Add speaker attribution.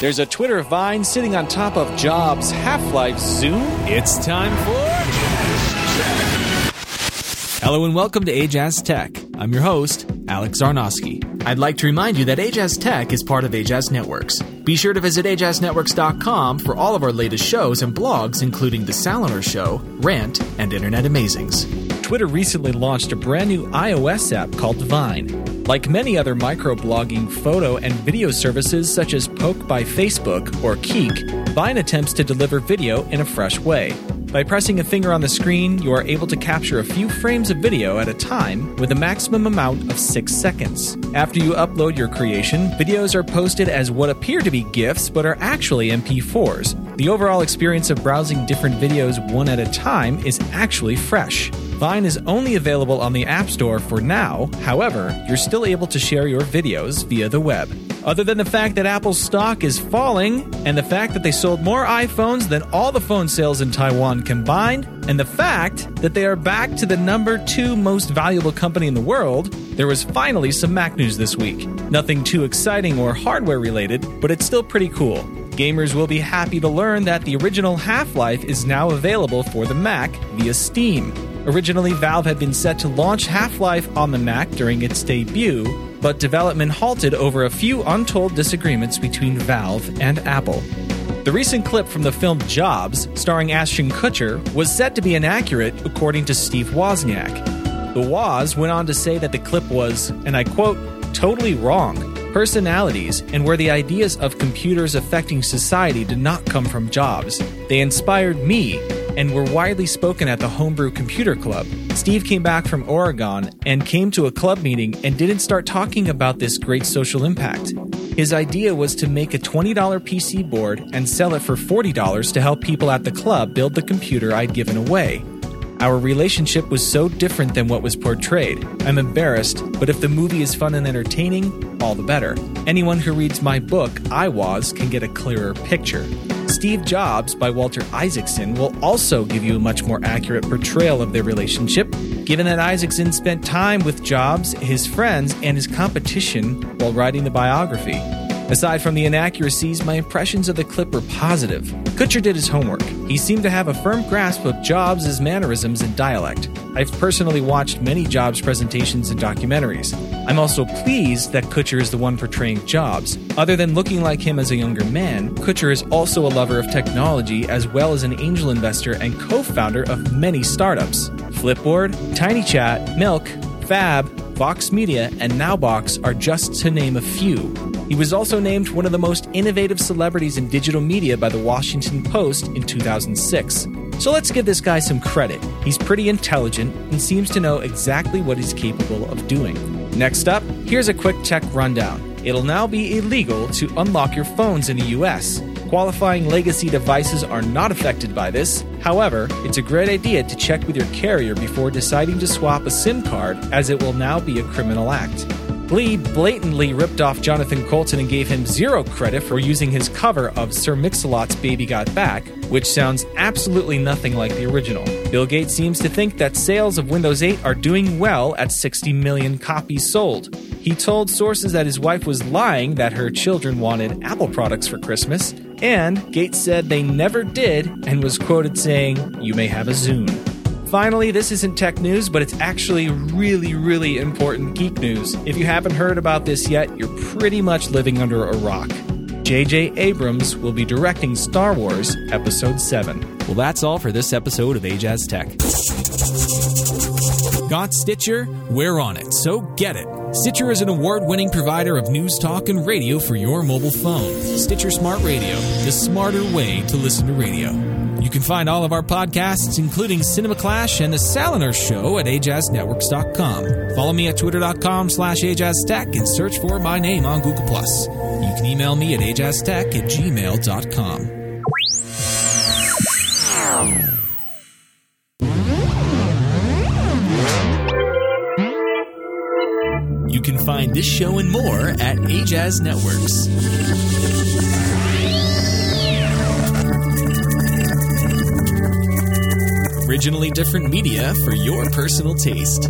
Speaker 1: There's a Twitter Vine sitting on top of Jobs' Half Life Zune.
Speaker 2: It's time for. Hello and welcome to Ajaz Tech. I'm your host, Alex Zarnowski. I'd like to remind you that Ajaz Tech is part of Ajaz Networks. Be sure to visit ajaznetworks.com for all of our latest shows and blogs, including The Salinger Show, Rant, and Internet Amazings.
Speaker 1: Twitter recently launched a brand new iOS app called Vine. Like many other microblogging photo and video services such as Poke by Facebook or Keek, Vine attempts to deliver video in a fresh way. By pressing a finger on the screen, you are able to capture a few frames of video at a time with a maximum amount of 6 seconds. After you upload your creation, videos are posted as what appear to be GIFs but are actually MP4s. The overall experience of browsing different videos one at a time is actually fresh. Vine is only available on the App Store for now, however, you're still able to share your videos via the web. Other than the fact that Apple's stock is falling, and the fact that they sold more iPhones than all the phone sales in Taiwan combined, and the fact that they are back to the number two most valuable company in the world, there was finally some Mac news this week. Nothing too exciting or hardware related, but it's still pretty cool. Gamers will be happy to learn that the original Half Life is now available for the Mac via Steam. Originally, Valve had been set to launch Half Life on the Mac during its debut, but development halted over a few untold disagreements between Valve and Apple. The recent clip from the film Jobs, starring Ashton Kutcher, was said to be inaccurate according to Steve Wozniak. The Woz went on to say that the clip was, and I quote, totally wrong. Personalities and where the ideas of computers affecting society did not come from Jobs. They inspired me and were widely spoken at the Homebrew Computer Club. Steve came back from Oregon and came to a club meeting and didn't start talking about this great social impact. His idea was to make a $20 PC board and sell it for $40 to help people at the club build the computer I'd given away. Our relationship was so different than what was portrayed. I'm embarrassed, but if the movie is fun and entertaining, all the better. Anyone who reads my book, iWoz, can get a clearer picture. Steve Jobs by Walter Isaacson will also give you a much more accurate portrayal of their relationship, given that Isaacson spent time with Jobs, his friends, and his competition while writing the biography. Aside from the inaccuracies, my impressions of the clip were positive. Kutcher did his homework. He seemed to have a firm grasp of Jobs' mannerisms and dialect. I've personally watched many Jobs presentations and documentaries. I'm also pleased that Kutcher is the one portraying Jobs. Other than looking like him as a younger man, Kutcher is also a lover of technology as well as an angel investor and co founder of many startups. Flipboard, TinyChat, Milk, Fab, Vox Media, and Nowbox are just to name a few. He was also named one of the most innovative celebrities in digital media by the Washington Post in 2006. So let's give this guy some credit. He's pretty intelligent and seems to know exactly what he's capable of doing. Next up, here's a quick tech rundown. It'll now be illegal to unlock your phones in the US. Qualifying legacy devices are not affected by this. However, it's a great idea to check with your carrier before deciding to swap a SIM card, as it will now be a criminal act. Glee blatantly ripped off Jonathan Coulton and gave him zero credit for using his cover of Sir Mix-a-Lot's Baby Got Back, which sounds absolutely nothing like the original. Bill Gates seems to think that sales of Windows 8 are doing well at 60 million copies sold. He told sources that his wife was lying that her children wanted Apple products for Christmas, and Gates said they never did and was quoted saying, You may have a Zune. Finally, this isn't tech news, but it's actually really, really important geek news. If you haven't heard about this yet, you're pretty much living under a rock. J.J. Abrams will be directing Star Wars Episode 7.
Speaker 2: Well, that's all for this episode of Ajaz Tech. Got Stitcher? We're on it, so get it. Stitcher is an award winning provider of news talk and radio for your mobile phone. Stitcher Smart Radio, the smarter way to listen to radio. You can find all of our podcasts, including Cinema Clash and The Salinger Show, at ajaznetworks.com. Follow me at twitter.com slash ajaztech and search for my name on Google+. You can email me at ajaztech at gmail.com. can find this show and more at Ajaz Networks. Originally different media for your personal taste.